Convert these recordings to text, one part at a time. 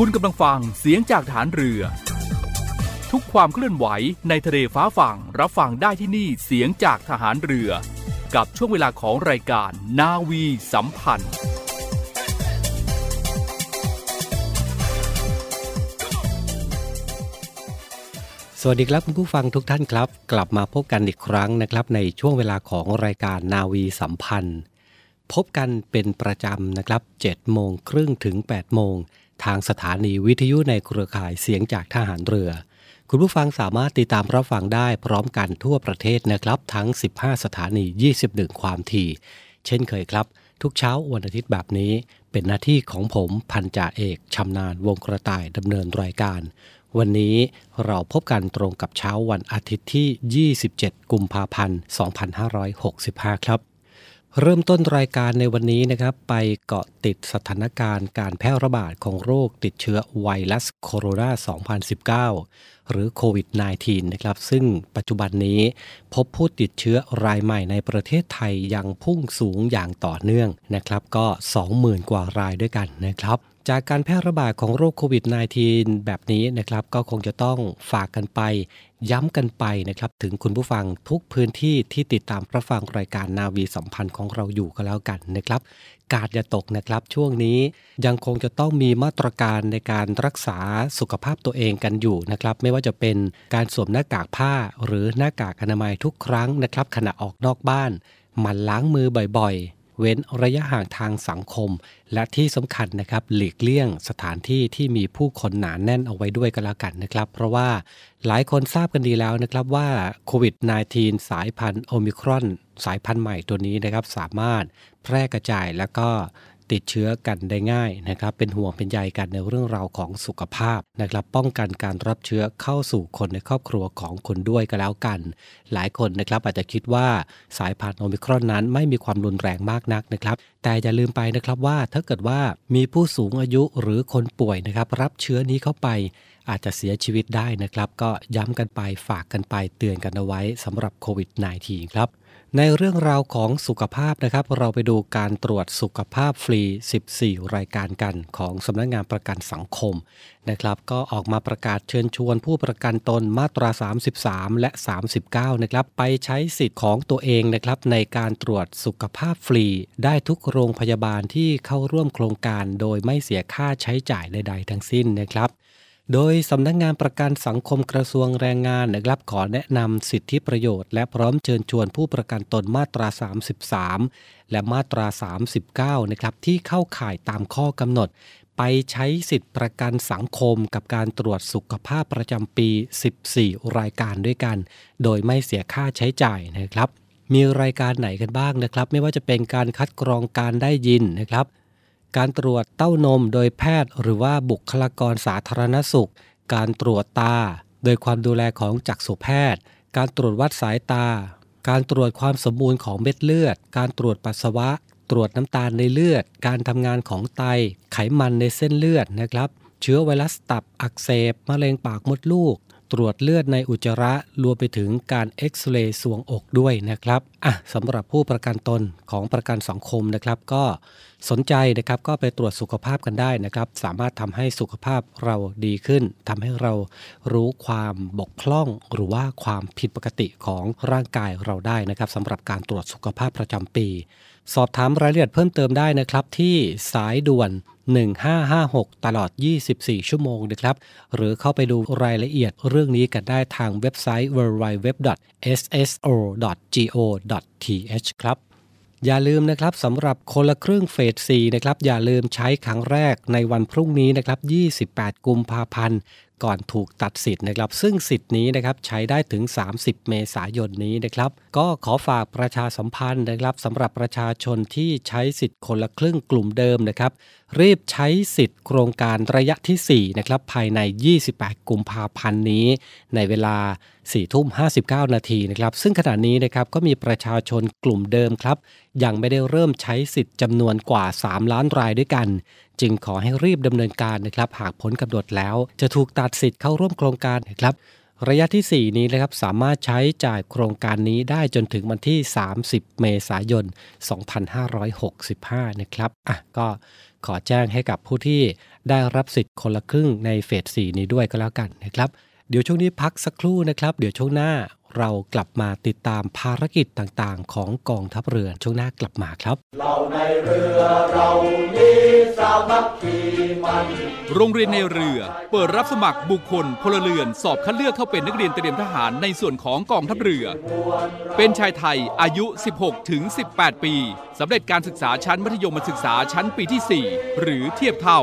คุณกำลังฟังเสียงจากฐานเรือ ทุกความเคลื่อนไหวในทะเลฟ้าฝั่งรับฟังได้ที่นี่เสียงจากทหารเรือ กับช่วงเวลาของรายการนาวีสัมพันธ์สวัสดีครับคุณผู้ฟังทุกท่านครับ กลับมาพบกันอีกครั้งนะครับ ในช่วงเวลาของรายการนาวีสัมพันธ์ พบกันเป็นประจำนะครับ7โมงครึ่งถึง8โมง ทางสถานีวิทยุในเครือข่ายเสียงจากทหารเรือ คุณผู้ฟังสามารถติดตามรับฟังได้พร้อมกันทั่วประเทศนะครับ ทั้ง 15 สถานี 21 ความถี่ เช่นเคยครับ ทุกเช้าวันอาทิตย์แบบนี้ เป็นหน้าที่ของผมพันจ่าเอกชำนาญวงกระต่ายดำเนินรายการ วันนี้เราพบกันตรงกับเช้าวันอาทิตย์ที่ 27 กุมภาพันธ์ 2565 ครับ เริ่มต้นรายการในวันนี้นะครับ ไปเกาะติดสถานการณ์การแพร่ระบาดของโรคติดเชื้อไวรัสโคโรนา 2019 หรือโควิด -19 นะครับ ซึ่งปัจจุบันนี้พบผู้ติดเชื้อรายใหม่ในประเทศไทยยังพุ่งสูงอย่างต่อเนื่องนะครับ ก็ 20,000 กว่ารายด้วยกันนะครับจากการแพร่ระบาดของโรคโควิด -19 แบบนี้นะครับ ก็คงจะต้องฝากกันไป ย้ำกันไปนะครับถึงคุณผู้ฟังทุกพื้นที่ที่ติดตามรับฟังรายการนาวีสัมพันธ์ของเราอยู่ก็แล้วกันนะครับ กาดอย่าตกนะครับ ช่วงนี้ยังคงจะต้องมีมาตรการในการรักษาสุขภาพตัวเองกันอยู่นะครับ ไม่ว่าจะเป็นการสวมหน้ากากผ้าหรือหน้ากากอนามัยทุกครั้งนะครับ ขณะออกนอกบ้านหมั่นล้างมือบ่อย เว้นระยะห่างทางสังคม และที่สำคัญนะครับหลีกเลี่ยงสถานที่ที่มีผู้คนหนาแน่นเอาไว้ด้วยก็แล้วกันนะครับ เพราะว่าหลายคนทราบกันดีแล้วนะครับว่าโควิด -19 สายพันธุ์โอมิครอน สายพันธุ์ใหม่ตัวนี้นะครับสามารถแพร่กระจายแล้วก็ ติดเชื้อกันได้ง่ายนะครับ เป็นห่วงเป็นใยกันในเรื่องราวของสุขภาพนะครับ ป้องกันการรับเชื้อเข้าสู่คนในครอบครัวของคุณด้วยก็แล้วกัน หลายคนนะครับอาจจะคิดว่าสายพันธุ์โอมิครอนนั้นไม่มีความรุนแรงมากนักนะครับ แต่อย่าลืมไปนะครับว่าถ้าเกิดว่ามีผู้สูงอายุหรือคนป่วยนะครับ รับเชื้อนี้เข้าไปอาจจะเสียชีวิตได้นะครับ ก็ย้ำกันไปฝากกันไปเตือนกันเอาไว้สำหรับโควิด -19 ครับ ในเรื่องราวของสุขภาพนะครับ เราไปดูการตรวจสุขภาพฟรี 14 รายการกันของสำนักงงานประกันสังคมนะครับ ก็ออกมาประกาศเชิญชวนผู้ประกันตนมาตรา 33 และ 39 นะครับ ไปใช้สิทธิ์ของตัวเองนะครับ ในการตรวจสุขภาพฟรี ได้ทุกโรงพยาบาลที่เข้าร่วมโครงการ โดยไม่เสียค่าใช้จ่ายใด ๆ ทั้งสิ้นนะครับ โดยสำนักงงานประกันสังคมกระทรวงแรงงานนะครับขอแนะนำสิทธิประโยชน์และพร้อมเชิญชวนผู้ประกันตนมาตรา 33 และมาตรา 39 นะครับที่เข้าข่ายตามข้อกำหนด ไปใช้สิทธิประกันสังคมกับการตรวจสุขภาพประจำปี 14 รายการด้วยกัน โดยไม่เสียค่าใช้จ่ายนะครับมีรายการไหนกันบ้างนะครับ ไม่ว่าจะเป็นการคัดกรองการได้ยินนะครับ การตรวจเต้านมโดยแพทย์หรือว่าบุคลากรสาธารณสุข การตรวจตา โดยความดูแลของจักษุแพทย์ การตรวจวัดสายตา การตรวจความสมบูรณ์ของเม็ดเลือด การตรวจปัสสาวะ ตรวจน้ำตาลในเลือด การทำงานของไต ไขมันในเส้นเลือดนะครับ เชื้อไวรัสตับอักเสบมะเร็งปากมดลูก ตรวจเลือดในอุจจาระรวมไปถึงการเอ็กซเรย์สวงอกด้วยนะครับอะสำหรับผู้ประกันตนของประกันสังคมนะครับ ก็สนใจนะครับก็ไปตรวจสุขภาพกันได้นะครับ สามารถทำให้สุขภาพเราดีขึ้นทำให้เรารู้ความบกพร่องหรือว่าความผิดปกติของร่างกายเราได้นะครับสำหรับการตรวจสุขภาพประจำปี สอบถามรายละเอียดเพิ่มเติมได้นะครับที่สายด่วน 1556 ตลอด 24 ชั่วโมงนะครับ หรือเข้าไปดูรายละเอียดเรื่องนี้กันได้ทางเว็บไซต์ www.sso.go.th ครับอย่าลืมนะครับสำหรับคนละครึ่งเฟส4นะครับอย่าลืมใช้ครั้งแรกในวันพรุ่งนี้นะครับ 28 กุมภาพันธ์ก่อนถูกตัดสิทธิ์นะครับ ซึ่งสิทธิ์นี้นะครับใช้ได้ถึง 30 เมษายนนี้นะครับ ก็ขอฝากประชาสัมพันธ์นะครับสำหรับประชาชนที่ใช้สิทธิ์คนละครึ่งกลุ่มเดิมนะครับรีบใช้สิทธิ์โครงการระยะที่ 4 นะครับ ภายใน 28 กุมภาพันธ์นี้ ในเวลา 4 ทุ่ม 59 นาทีนะครับ ซึ่งขณะนี้นะครับก็มีประชาชนกลุ่มเดิมครับ ยังไม่ได้เริ่มใช้สิทธิ์จำนวนกว่า 3 ล้านรายด้วยกัน จึงขอให้รีบดำเนินการนะครับ หากพ้นกำหนดแล้ว จะถูกตัดสิทธิ์เข้าร่วมโครงการนะครับระยะที่ 4 นี้นะครับสามารถใช้จ่ายโครงการนี้ได้จนถึงวันที่ 30 เมษายน 2565 นะครับอะก็ ขอแจ้งให้กับผู้ที่ได้รับสิทธิ์คนละครึ่งในเฟส4นี้ด้วยก็แล้วกันนะครับ เดี๋ยวช่วงนี้พักสักครู่นะครับ เดี๋ยวช่วงหน้าเรากลับมาติดตามภารกิจต่างๆ ของกองทัพเรือช่วงหน้ากลับมาครับ เราในเรือเรานี้สามัคคีมัน โรงเรียนในเรือ เปิดรับสมัครบุคคลพลเรือน สอบคัดเลือกเข้าเป็นนักเรียนเตรียมทหารในส่วนของกองทัพเรือ เป็นชายไทยอายุ 16 ถึง 18 ปีสำเร็จการศึกษาชั้นมัธยมศึกษาชั้นปีที่ 4 หรือเทียบเท่า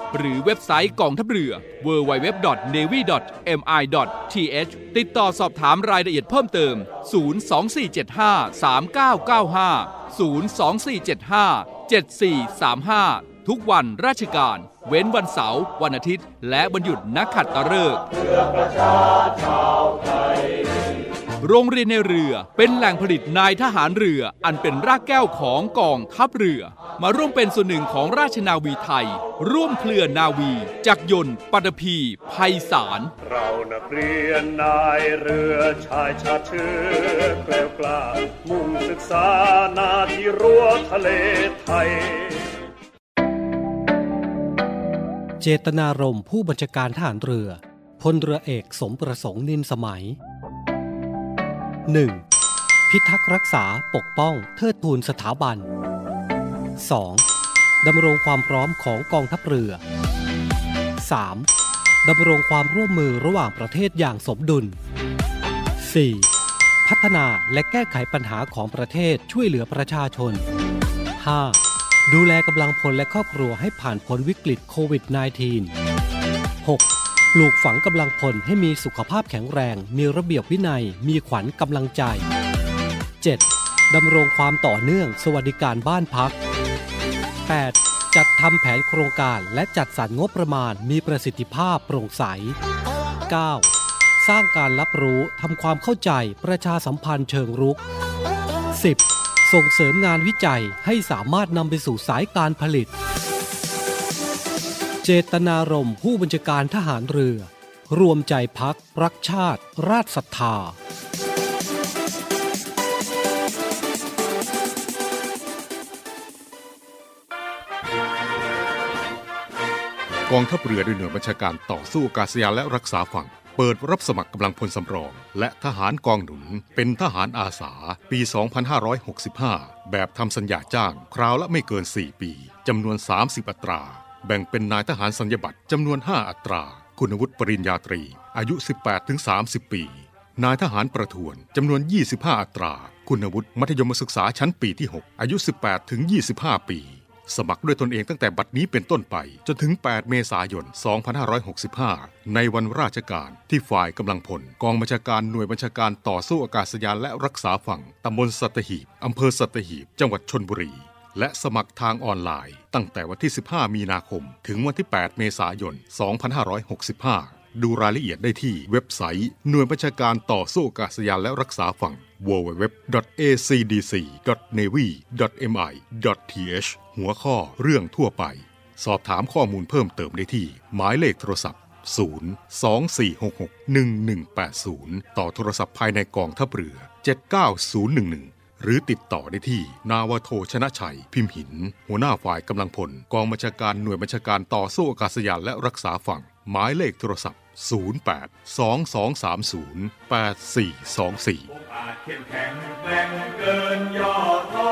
หรือเว็บไซต์กองทัพเรือ www.navy.mi.th ติดต่อสอบถามรายละเอียดเพิ่มเติม 024753995 024757435 ทุกวันราชการ เว้นวันเสาร์วันอาทิตย์ และวันหยุดนักขัดตฤกษ์ โรงเรียนในเรือเป็นแหล่งผลิตนายทหารเรืออันเป็นรากแก้วของกองทัพเรือ มาร่วมเป็นส่วนหนึ่งของราชนาวีไทย ร่วมเคลื่อนนาวีจักรยนต์ปัตภีภัยสาร เรานักเรียนนายเรือชายชาติเชื้อแกล้วกล้ามุ่งศึกษานาที่รั้วทะเลไทยเจตนารมณ์ผู้บัญชาการทหารเรือพลเรือเอกสมประสงค์นินสมัย 1. พิทักษ์รักษาปกป้องเทิดทูนสถาบัน 2. ดำรงความพร้อมของกองทัพเรือ 3. ดำรงความร่วมมือระหว่างประเทศอย่างสมดุล 4. พัฒนาและแก้ไขปัญหาของประเทศช่วยเหลือประชาชน 5. ดูแลกำลังพลและครอบครัวให้ผ่านพ้นวิกฤตโควิด -19 6. ปลูกฝังกำลังพลให้มีสุขภาพแข็งแรง มีระเบียบวินัย มีขวัญกำลังใจ 7. ดำรงความต่อเนื่อง สวัสดิการบ้านพัก 8. จัดทำแผนโครงการและจัดสรรงบประมาณมีประสิทธิภาพโปร่งใส 9. สร้างการรับรู้ทำความเข้าใจประชาสัมพันธ์เชิงรุก 10. ส่งเสริมงานวิจัยให้สามารถนำไปสู่สายการผลิต เจตนารมณ์ผู้บัญชาการทหารเรือ รวมใจพักรักชาติ ราชศรัทธา กองทัพเรือด้วยหน่วยบัญชาการต่อสู้อากาศยานและรักษาฝั่ง เปิดรับสมัครกำลังพลสำรอง และทหารกองหนุน เป็นทหารอาสา ปี 2565 แบบทำสัญญาจ้าง คราวละไม่เกิน 4 ปีจำนวน 30 อัตรา แบ่งเป็นนายทหารสัญญบัตรจำนวน 5 อัตรา คุณวุฒิปริญญาตรี อายุ 18-30 ปี นายทหารประทวนจำนวน 25 อัตรา คุณวุฒิมัธยมศึกษาชั้นปีที่ 6 อายุ 18-25 ปี สมัครด้วยตนเองตั้งแต่บัดนี้เป็นต้นไป จนถึง 8 เมษายน 2565 ในวันราชการที่ฝ่ายกำลังพล กองบัญชาการหน่วยบัญชาการต่อสู้อากาศยานและรักษาฝั่งตำบลสัตหีบอำเภอสัตหีบ จังหวัดชนบุรี และสมัครทางออนไลน์ ตั้งแต่วันที่ 15 มีนาคม ถึงวันที่ 8 เมษายน 2565 ดูรายละเอียดได้ที่เว็บไซต์ หน่วยบัญชาการต่อสู้อากาศยานและรักษาฝั่ง www.acdc.navy.mi.th หัวข้อเรื่องทั่วไป สอบถามข้อมูลเพิ่มเติมได้ที่ หมายเลขโทรศัพท์ 024661180 ต่อโทรศัพท์ภายในกองทัพเรือ 79011 หรือติดต่อได้ที่ นาวโทชนะชัย พิมพ์หิน หัวหน้าฝ่ายกำลังพล กองบัญชาการหน่วยบัญชาการต่อสู้อากาศยานและรักษาฝั่ง หมายเลขโทรศัพท์ 08 2230 8424อาจเข้มแข็งแกร่งเกินยอท้อ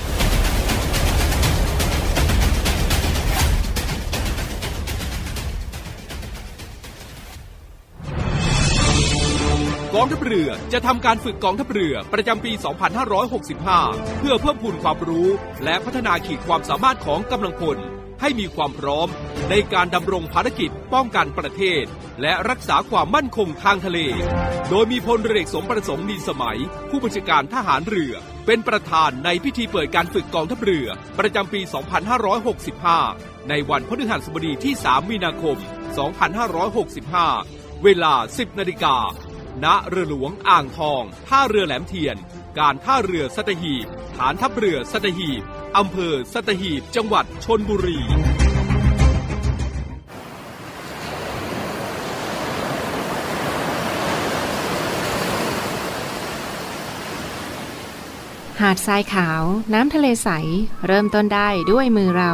องทัพเรือจะทำการฝึกกองทัพเรือประจำปี 2565 เพื่อเพิ่มพูนความรู้ และพัฒนาขีดความสามารถของกำลังพล ให้มีความพร้อม ในการดำรงภารกิจป้องกันประเทศ และรักษาความมั่นคงทางทะเล โดยมีพลเรือเอกสมประสงค์มีสมัย ผู้บัญชาการทหารเรือ เป็นประธานในพิธีเปิดการฝึกกองทัพเรือ ประจำปี 2565 ในวันพฤหัสบดีที่ 3 มีนาคม 2565 เวลา 10 นาฬิกา ณเรือหลวงอ่างทอง ท่าเรือแหลมเทียน การท่าเรือสัตหีบฐานทัพเรือสัตหีบอำเภอสัตหีบ จังหวัดชนบุรี หาดทรายขาว น้ำทะเลใส เริ่มต้นได้ด้วยมือเรา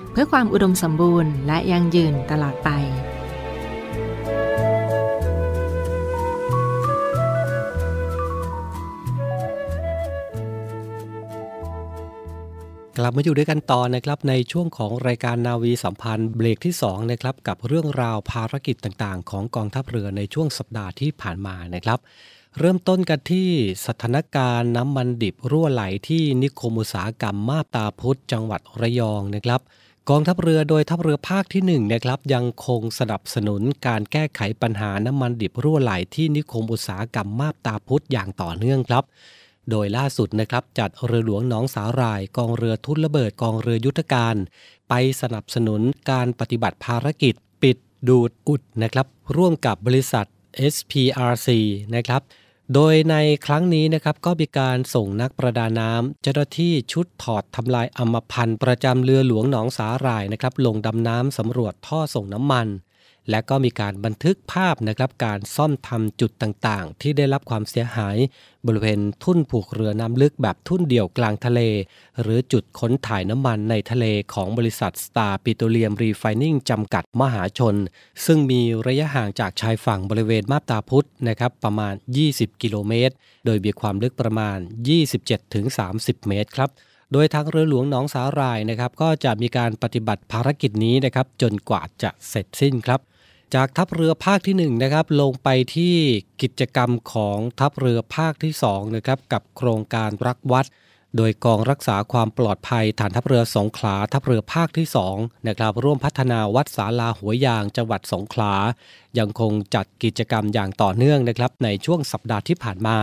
เพื่อความอุดมสมบูรณ์และยั่งยืนตลอดไป กลับมาอยู่ด้วยกันต่อนะครับในช่วงของรายการนาวีสัมพันธ์เบรกที่2นะครับกับเรื่องราวภารกิจต่างๆ ของกองทัพเรือในช่วงสัปดาห์ที่ผ่านมานะครับเริ่มต้นกันที่สถานการณ์น้ำมันดิบรั่วไหลที่นิคมอุตสาหกรรมมาบตาพุธจังหวัดระยองนะครับ กองทัพเรือโดยทัพเรือภาคที่1นะครับยังคงสนับสนุนการแก้ไขปัญหาน้ำมันดิบรั่วไหลที่นิคมอุตสาหกรรมมาบตาพุธอย่างต่อเนื่องครับ โดยล่าสุดนะครับจัดเรือหลวงหนองสาหร่าย กองเรือทุ่นระเบิดกองเรือยุทธการ ไปสนับสนุนการปฏิบัติภารกิจ ปิดดูดอุดนะครับร่วมกับบริษัท SPRC นะครับ โดยในครั้งนี้นะครับก็มีการส่งนักประดาน้ำเจ้าหน้าที่ชุดถอดทำลายอมพันธ์ประจำเรือหลวงหนองสาหร่ายนะครับลงดำน้ำสำรวจท่อส่งน้ำมัน และก็มีการบันทึกภาพนะครับการซ่อมทำจุดต่างๆ ที่ได้รับความเสียหาย บริเวณทุ่นผูกเรือน้ำลึกแบบทุ่นเดี่ยวกลางทะเล หรือจุดค้นถ่ายน้ำมันในทะเลของบริษัท Star Petroleum Refining จำกัดมหาชน ซึ่งมีระยะห่างจากชายฝั่งบริเวณมาบตาพุธนะครับประมาณ 20 กิโลเมตร โดยมีความลึกประมาณ 27-30 เมตรครับโดยทางเรือหลวงหนองสาหร่ายนะครับก็จะมีการปฏิบัติภารกิจนี้นะครับจนกว่าจะเสร็จสิ้นครับ จากทัพเรือภาคที่1นะครับลงไปที่กิจกรรมของทัพเรือภาคที่2นะครับกับโครงการรักวัด โดยกองรักษาความปลอดภัยฐานทัพเรือสงขลาทัพเรือภาคที่2นะครับร่วมพัฒนาวัดศาลาหัวยางจังหวัดสงขลายังคงจัดกิจกรรมอย่างต่อเนื่องนะครับในช่วงสัปดาห์ที่ผ่านมา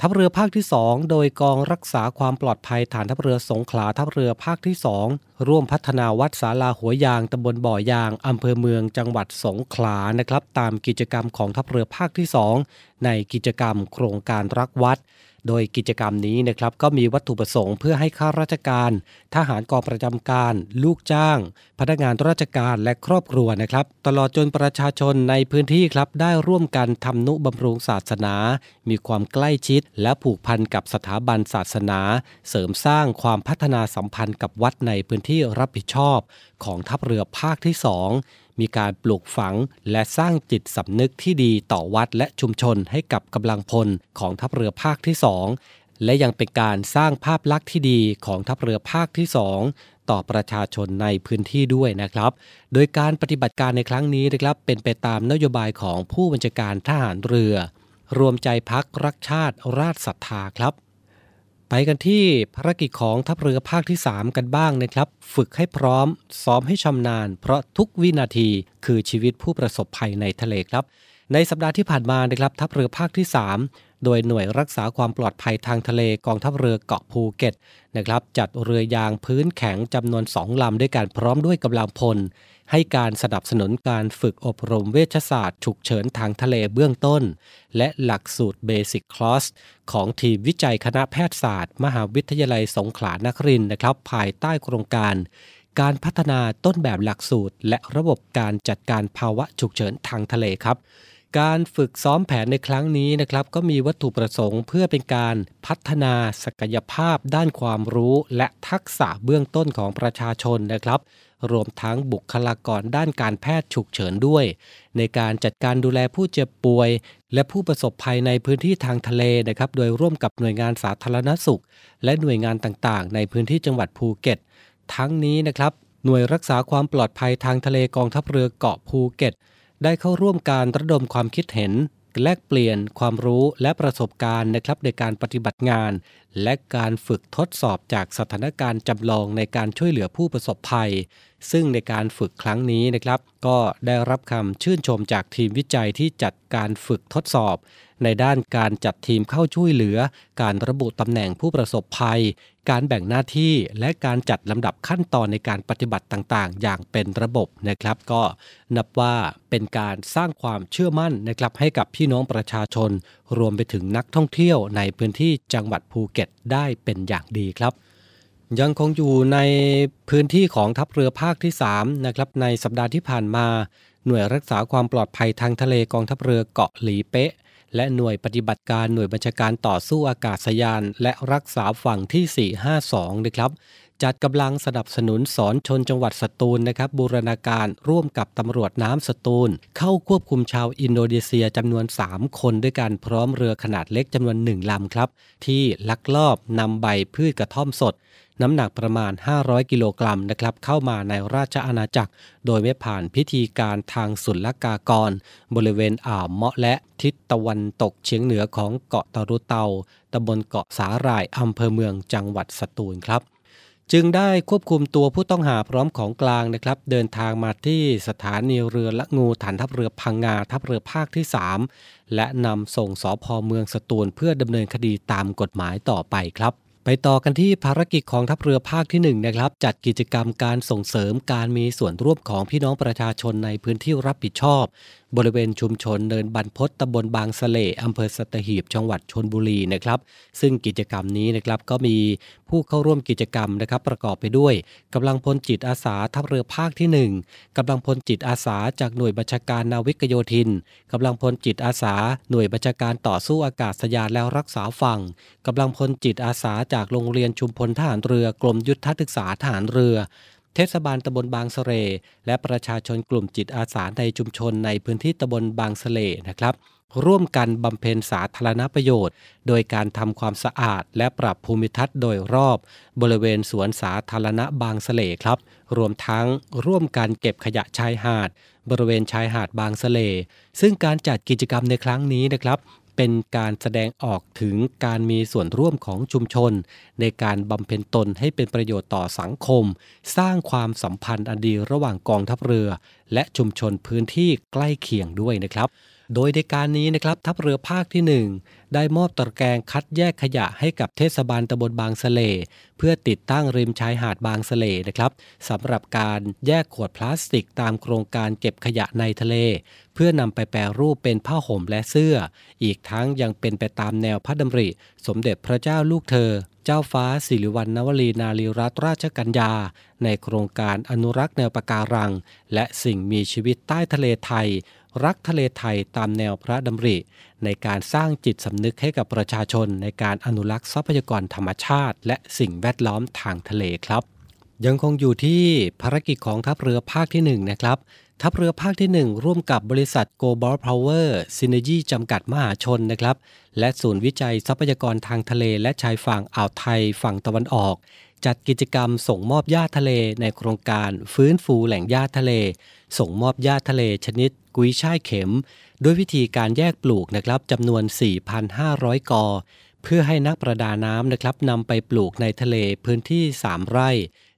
ทัพเรือภาคที่ 2 โดยกองรักษาความปลอดภัยฐานทัพเรือสงขลาทัพเรือภาคที่ 2 ร่วมพัฒนาวัดศาลาหัวยางตำบลบ่อยางอำเภอเมืองจังหวัดสงขลานะครับ ตามกิจกรรมของทัพเรือภาคที่ 2 ในกิจกรรมโครงการรักวัด โดยกิจกรรมนี้นะครับก็มีวัตถุประสงค์เพื่อให้ข้าราชการ ทหารกองประจำการ ลูกจ้าง พนักงานราชการและครอบครัวนะครับ ตลอดจนประชาชนในพื้นที่ครับได้ร่วมกันทำนุบำรุงศาสนา มีความใกล้ชิด และผูกพันกับสถาบันศาสนา เสริมสร้างความพัฒนาสัมพันธ์กับวัดในพื้นที่รับผิดชอบ ของทัพเรือภาคที่2 มีการปลูกฝังและสร้างจิตสำนึกที่ดีต่อวัดและชุมชนให้กับกำลังพลของทัพเรือภาคที่2และยังเป็นการสร้างภาพลักษณ์ที่ดีของทัพเรือภาคที่2ต่อประชาชนในพื้นที่ด้วยนะครับ โดยการปฏิบัติการในครั้งนี้นะครับเป็นไปตามนโยบายของผู้บัญชาการทหารเรือ รวมใจพักรักชาติราชศรัทธาครับ ไปกันที่ภารกิจของทัพเรือภาคที่ 3 กันบ้างนะครับ ฝึกให้พร้อม ซ้อมให้ชำนาญ เพราะทุกวินาทีคือชีวิตผู้ประสบภัยในทะเลครับ ในสัปดาห์ที่ผ่านมานะครับทัพเรือภาคที่ 3 โดยหน่วยรักษาความปลอดภัยทางทะเลกองทัพเรือเกาะภูเก็ตนะครับจัดเรือยางพื้นแข็งจำนวน2ลำด้วยการพร้อมด้วยกำลังพล ให้การสนับสนุนการฝึกอบรมเวชศาสตร์ฉุกเฉินทางทะเลเบื้องต้น และหลักสูตรเบสิ c คลอสของทีมวิจัยคณะแพทยศาสตร์ มหาวิทยาลัยสงขลานครินนะครับ ภายใต้โครงการการพัฒนาต้นแบบหลักสูตร และระบบการจัดการภาวะฉุกเฉินทางทะเลครับ การฝึกซ้อมแผนในครั้งนี้นะครับก็มีวัตถุประสงค์เพื่อเป็นการพัฒนาศักยภาพด้านความรู้ และทักษะเบื้องต้นของประชาชนนะครับ รวมทั้งบุคลากรด้านการแพทย์ฉุกเฉินด้วย ในการจัดการดูแลผู้เจ็บป่วย และผู้ประสบภัยในพื้นที่ทางทะเลนะครับ โดยร่วมกับหน่วยงานสาธารณสุข และหน่วยงานต่างๆ ในพื้นที่จังหวัดภูเก็ต ทั้งนี้นะครับหน่วยรักษาความปลอดภัยทางทะเลกองทัพเรือเกาะภูเก็ต ได้เข้าร่วมการระดมความคิดเห็น แลกเปลี่ยนความรู้และประสบการณ์นะครับในการปฏิบัติงาน และการฝึกทดสอบจากสถานการณ์จำลองในการช่วยเหลือผู้ประสบภัย ซึ่งในการฝึกครั้งนี้นะครับ ก็ได้รับคำชื่นชมจากทีมวิจัยที่จัดการฝึกทดสอบ ในด้านการจัดทีมเข้าช่วยเหลือ การระบุตำแหน่งผู้ประสบภัย การแบ่งหน้าที่และการจัดลำดับขั้นตอนในการปฏิบัติต่างๆ อย่างเป็นระบบนะครับ ก็นับว่าเป็นการสร้างความเชื่อมั่นนะครับให้กับพี่น้องประชาชน รวมไปถึงนักท่องเที่ยวในพื้นที่จังหวัดภูเก็ตได้เป็นอย่างดีครับยังคงอยู่ในพื้นที่ของทัพเรือภาคที่ 3 นะครับในสัปดาห์ที่ผ่านมา หน่วยรักษาความปลอดภัยทางทะเลกองทัพเรือเกาะหลีเป๊ะ และหน่วยปฏิบัติการหน่วยบัญชาการต่อสู้อากาศยาน และรักษาฝั่งที่ 452 นะครับ จัดกำลังสนับสนุนสอนชนจังหวัดสตูลนะครับบูรณาการร่วมกับตำรวจน้ำสตูล เข้าควบคุมชาวอินโดนีเซียจำนวน 3 คนด้วยกันพร้อมเรือขนาดเล็กจำนวนหนึ่งลำครับ ที่ลักลอบนำใบพืชกระท่อมสด น้ำหนักประมาณ 500 กิโลกรัมนะครับเข้ามาในราชอาณาจักร โดยไม่ผ่านพิธีการทางศุลกากร บริเวณอ่าวเมาะและทิศตะวันตกเฉียงเหนือของเกาะตะรุเตาตำบลเกาะสาหร่ายอำเภอเมืองจังหวัดสตูลครับ จึงได้ควบคุมตัวผู้ต้องหาพร้อมของกลางนะครับ เดินทางมาที่สถานีเรือละงูฐานทัพเรือพังงาทัพเรือภาคที่ 3 และนำส่งสอพอเมืองสตูลเพื่อดำเนินคดีตามกฎหมายต่อไปครับ ไปต่อกันที่ภารกิจของทัพเรือภาคที่1นะครับจัดกิจกรรมการส่งเสริมการมีส่วนร่วมของพี่น้องประชาชนในพื้นที่รับผิดชอบ บริเวณชุมชนเนินบรรพตตำบลบางสะเลอำเภอสัตหีบจังหวัดชนบุรีนะครับซึ่งกิจกรรมนี้นะครับก็มีผู้เข้าร่วมกิจกรรมนะครับประกอบไปด้วยกำลังพลจิตอาสาทัพเรือภาคที่ 1กำลังพลจิตอาสาจากหน่วยบัญชาการนาวิกโยธินกำลังพลจิตอาสา หน่วยบัญชาการต่อสู้อากาศยานแล้วรักษาฝั่งกำลังพลจิตอาสาจากากโรงเรียนชุมพลทหารเรือกรมยุทธศึกษาทหารเรือ เทศบาลตำบลบางสะเลและประชาชนกลุ่มจิตอาสาในชุมชนในพื้นที่ตำบลบางสะเลนะครับ ร่วมกันบำเพ็ญสาธารณประโยชน์ โดยการทำความสะอาด และปรับภูมิทัศน์โดยรอบ บริเวณสวนสาธารณะบางสะเลครับ รวมทั้งร่วมกันเก็บขยะชายหาด บริเวณชายหาดบางสะเลซึ่งการจัดกิจกรรมในครั้งนี้นะครับ เป็นการแสดงออกถึงการมีส่วนร่วมของชุมชน ในการบำเพ็ญตนให้เป็นประโยชน์ต่อสังคม สร้างความสัมพันธ์อันดีระหว่างกองทัพเรือ และชุมชนพื้นที่ใกล้เคียงด้วยนะครับ โดยในการนี้นะครับทัพเรือภาคที่ 1 ได้มอบตะแกรงคัดแยกขยะให้กับเทศบาลตำบลบางสะเล เพื่อติดตั้งริมชายหาดบางสะเลนะครับสำหรับการแยกขวดพลาสติกตามโครงการเก็บขยะในทะเล เพื่อนำไปแปรรูปเป็นผ้าห่มและเสื้อ อีกทั้งยังเป็นไปตามแนวพระดำริ สมเด็จพระเจ้าลูกเธอ เจ้าฟ้าสิริวัณณวลีนารีรัตนราชกัญญา ในโครงการอนุรักษ์แนวปะการัง และสิ่งมีชีวิตใต้ทะเลไทย รักทะเลไทยตามแนวพระดำริ ในการสร้างจิตสำนึกให้กับประชาชนในการอนุรักษ์ทรัพยากรธรรมชาติ และสิ่งแวดล้อมทางทะเลครับ ยังคงอยู่ที่ภารกิจของทัพเรือภาคที่1นะครับทัพเรือภาคที่ 1 ร่วมกับบริษัท Global Power Synergy จำกัดมหาชนนะครับ และศูนย์วิจัยทรัพยากรทางทะเลและชายฝั่งอ่าวไทยฝั่งตะวันออก จัดกิจกรรมส่งมอบหญ้าทะเลในโครงการฟื้นฟูแหล่งหญ้าทะเล ส่งมอบหญ้าทะเลชนิด กุยช่ายเข็ม ด้วยวิธีการแยกปลูกนะครับจำนวน 4,500 กอ เพื่อให้นักประดาน้ำนะครับนำไปปลูกในทะเลพื้นที่ 3 ไร่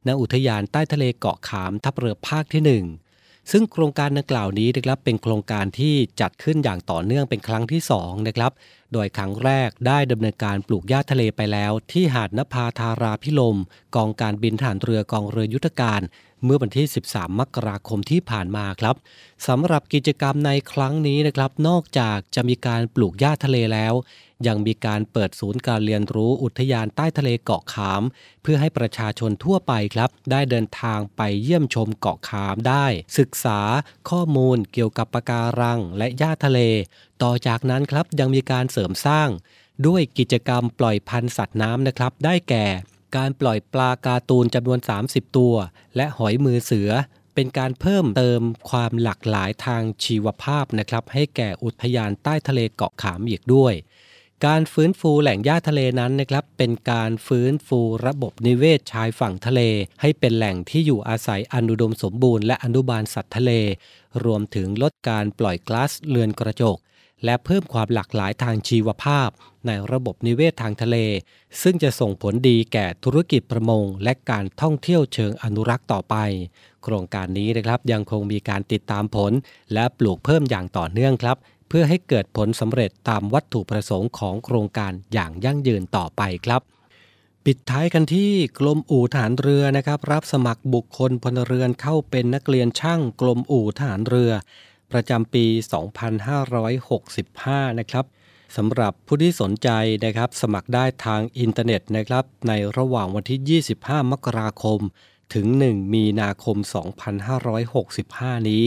ณอุทยานใต้ทะเลเกาะขามทับเรือภาคที่ 1 ซึ่งโครงการดังกล่าวนี้นะครับเป็นโครงการที่จัดขึ้นอย่างต่อเนื่องเป็นครั้งที่2นะครับโดยครั้งแรกได้ดำเนินการปลูกหญ้าทะเลไปแล้ว ที่หาดนภาธาราพิลม กองการบินฐานเรือกองเรือยุทธการ เมื่อวันที่ 13 มกราคมที่ผ่านมาครับสำหรับกิจกรรมในครั้งนี้นะครับ นอกจากจะมีการปลูกหญ้าทะเลแล้ว ยังมีการเปิดศูนย์การเรียนรู้อุทยานใต้ทะเลเกาะขาม เพื่อให้ประชาชนทั่วไปครับ ได้เดินทางไปเยี่ยมชมเกาะขามได้ ศึกษาข้อมูลเกี่ยวกับปะการังและหญ้าทะเล ต่อจากนั้นครับยังมีการเสริมสร้าง ด้วยกิจกรรมปล่อยพันธุ์สัตว์น้ำนะครับ ได้แก่ การปล่อยปลาการ์ตูนจำนวน 30 ตัว และหอยมือเสือเป็นการเพิ่มเติมความหลากหลายทางชีวภาพนะครับ ให้แก่อุทยานใต้ทะเลเกาะขามอีกด้วย การฟื้นฟูแหล่งหญ้าทะเลนั้นนะครับเป็นการฟื้นฟูระบบนิเวศชายฝั่งทะเล ให้เป็นแหล่งที่อยู่อาศัยอนุดมสมบูรณ์และอนุบาลสัตว์ทะเล รวมถึงลดการปล่อยก๊าซเรือนกระจก และเพิ่มความหลากหลายทางชีวภาพ ในระบบนิเวศทางทะเล ซึ่งจะส่งผลดีแก่ธุรกิจประมง และการท่องเที่ยวเชิงอนุรักษ์ต่อไป โครงการนี้นะครับยังคงมีการติดตามผล และปลูกเพิ่มอย่างต่อเนื่องครับ เพื่อให้เกิดผลสำเร็จตามวัตถุประสงค์ของโครงการอย่างยั่งยืนต่อไปครับปิดท้ายกันที่กรมอู่ทหารเรือนะครับ รับสมัครบุคคลพลเรือนเข้าเป็นนักเรียนช่างกรมอู่ทหารเรือ ประจำปี 2565 นะครับสำหรับผู้ที่สนใจนะครับ สมัครได้ทางอินเทอร์เน็ตนะครับ ในระหว่างวันที่ 25 มกราคม ถึง 1 มีนาคม 2565 นี้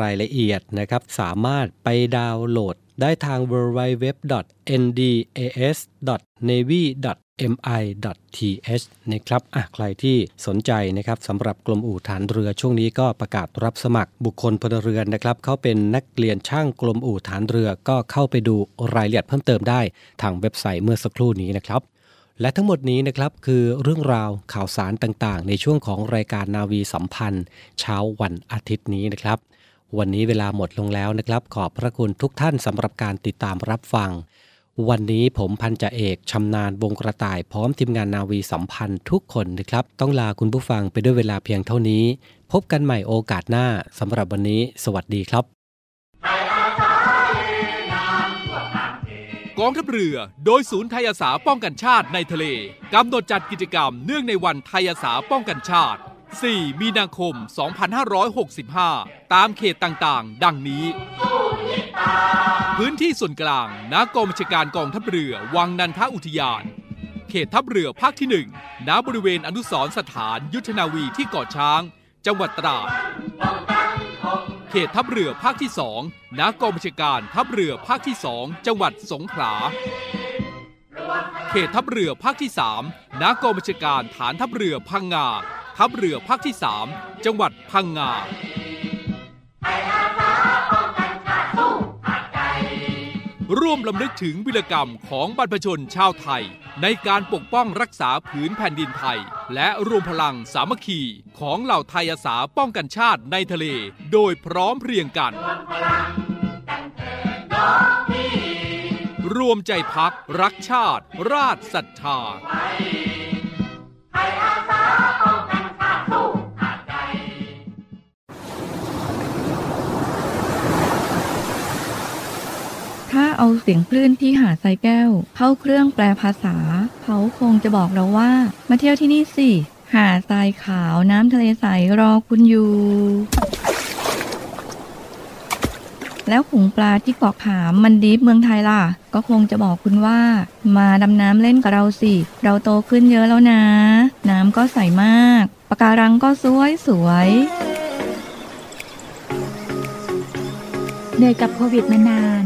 รายละเอียดนะครับ สามารถไปดาวน์โหลดได้ทาง www.ndas.navy.mi.th นะครับอะใครที่สนใจนะครับสำหรับกรมอู่ฐานเรือช่วงนี้ก็ประกาศรับสมัครบุคคลพลเรือนนะครับเขาเป็นนักเรียนช่างกรมอู่ฐานเรือก็เข้าไปดูรายละเอียดเพิ่มเติมได้ทางเว็บไซต์เมื่อสักครู่นี้นะครับและทั้งหมดนี้นะครับคือเรื่องราวข่าวสารต่างๆ ในช่วงของรายการนาวีสัมพันธ์ เช้าวันอาทิตย์นี้นะครับ วันนี้เวลาหมดลงแล้วนะครับ ขอบพระคุณทุกท่านสำหรับการติดตามรับฟัง วันนี้ผมพันจ่าเอกชำนาญวงกระต่ายพร้อมทีมงานนาวีสัมพันธ์ทุกคนนะครับ ต้องลาคุณผู้ฟังไปด้วยเวลาเพียงเท่านี้ พบกันใหม่โอกาสหน้าสำหรับวันนี้ สวัสดีครับกองทัพเรือ โดยศูนย์ไทยอาสาป้องกันชาติในทะเลกำหนดจัดกิจกรรมเนื่องในวันไทยอาสาป้องกันชาติ 4 มีนาคม 2565 ตามเขตต่างๆ ดังนี้ พื้นที่ส่วนกลางณกองบัญชาการกองทัพเรือวังนันทอุทยาน เขตทัพเรือภาคที่1ณบริเวณอนุสรณ์สถานยุทธนาวีที่เกาะช้าง จังหวัดตราด เขตทัพเรือภาคที่2ณกองบัญชาการทัพเรือภาคที่ 2 จังหวัดสงขลาเขตทัพเรือภาคที่ 3 ณ กองบัญชาการฐานทัพเรือพังงา ทัพเรือภาคที่ 3 จังหวัดพังงาร่วมลำลึกถึงวิรกรรมของบรรพชนชาวไทย ในการปกป้องรักษาผืนแผ่นดินไทย และรวมพลังสามัคคีของเหล่าไทยอาสาป้องกันชาติในทะเล โดยพร้อมเพรียงกัน รวมใจพักรักชาติ ราชศรัทธา ถ้าเอาเสียงคลื่นที่หาดทรายแก้ว เข้าเครื่องแปลภาษา เขาคงจะบอกเราว่า มาเที่ยวที่นี่สิ หาดทรายขาวน้ำทะเลใสรอคุณอยู่ แล้วขุงปลาที่เกาะขามมันดีฟเมืองไทยล่ะ ก็คงจะบอกคุณว่า มาดำน้ำเล่นกับเราสิ เราโตขึ้นเยอะแล้วนะ น้ำก็ใสมากปะการังก็สวยสวยเหนื่อยกับโควิดมานาน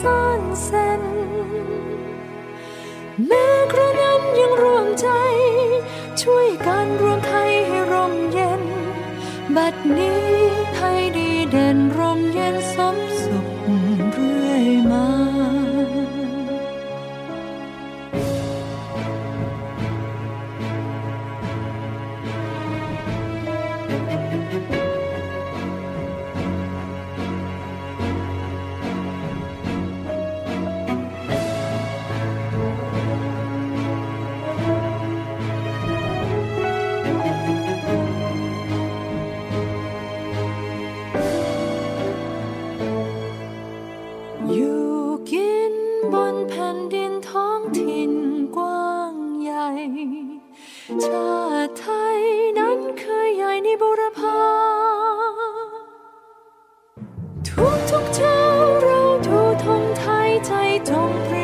ซ่อนเส้นแม้กระนั้นยังร่วมใจ ช่วยกันรวมไทยให้ร่มเย็น บัดนี้ไทยดีเด่นร่มเย็นสม don't please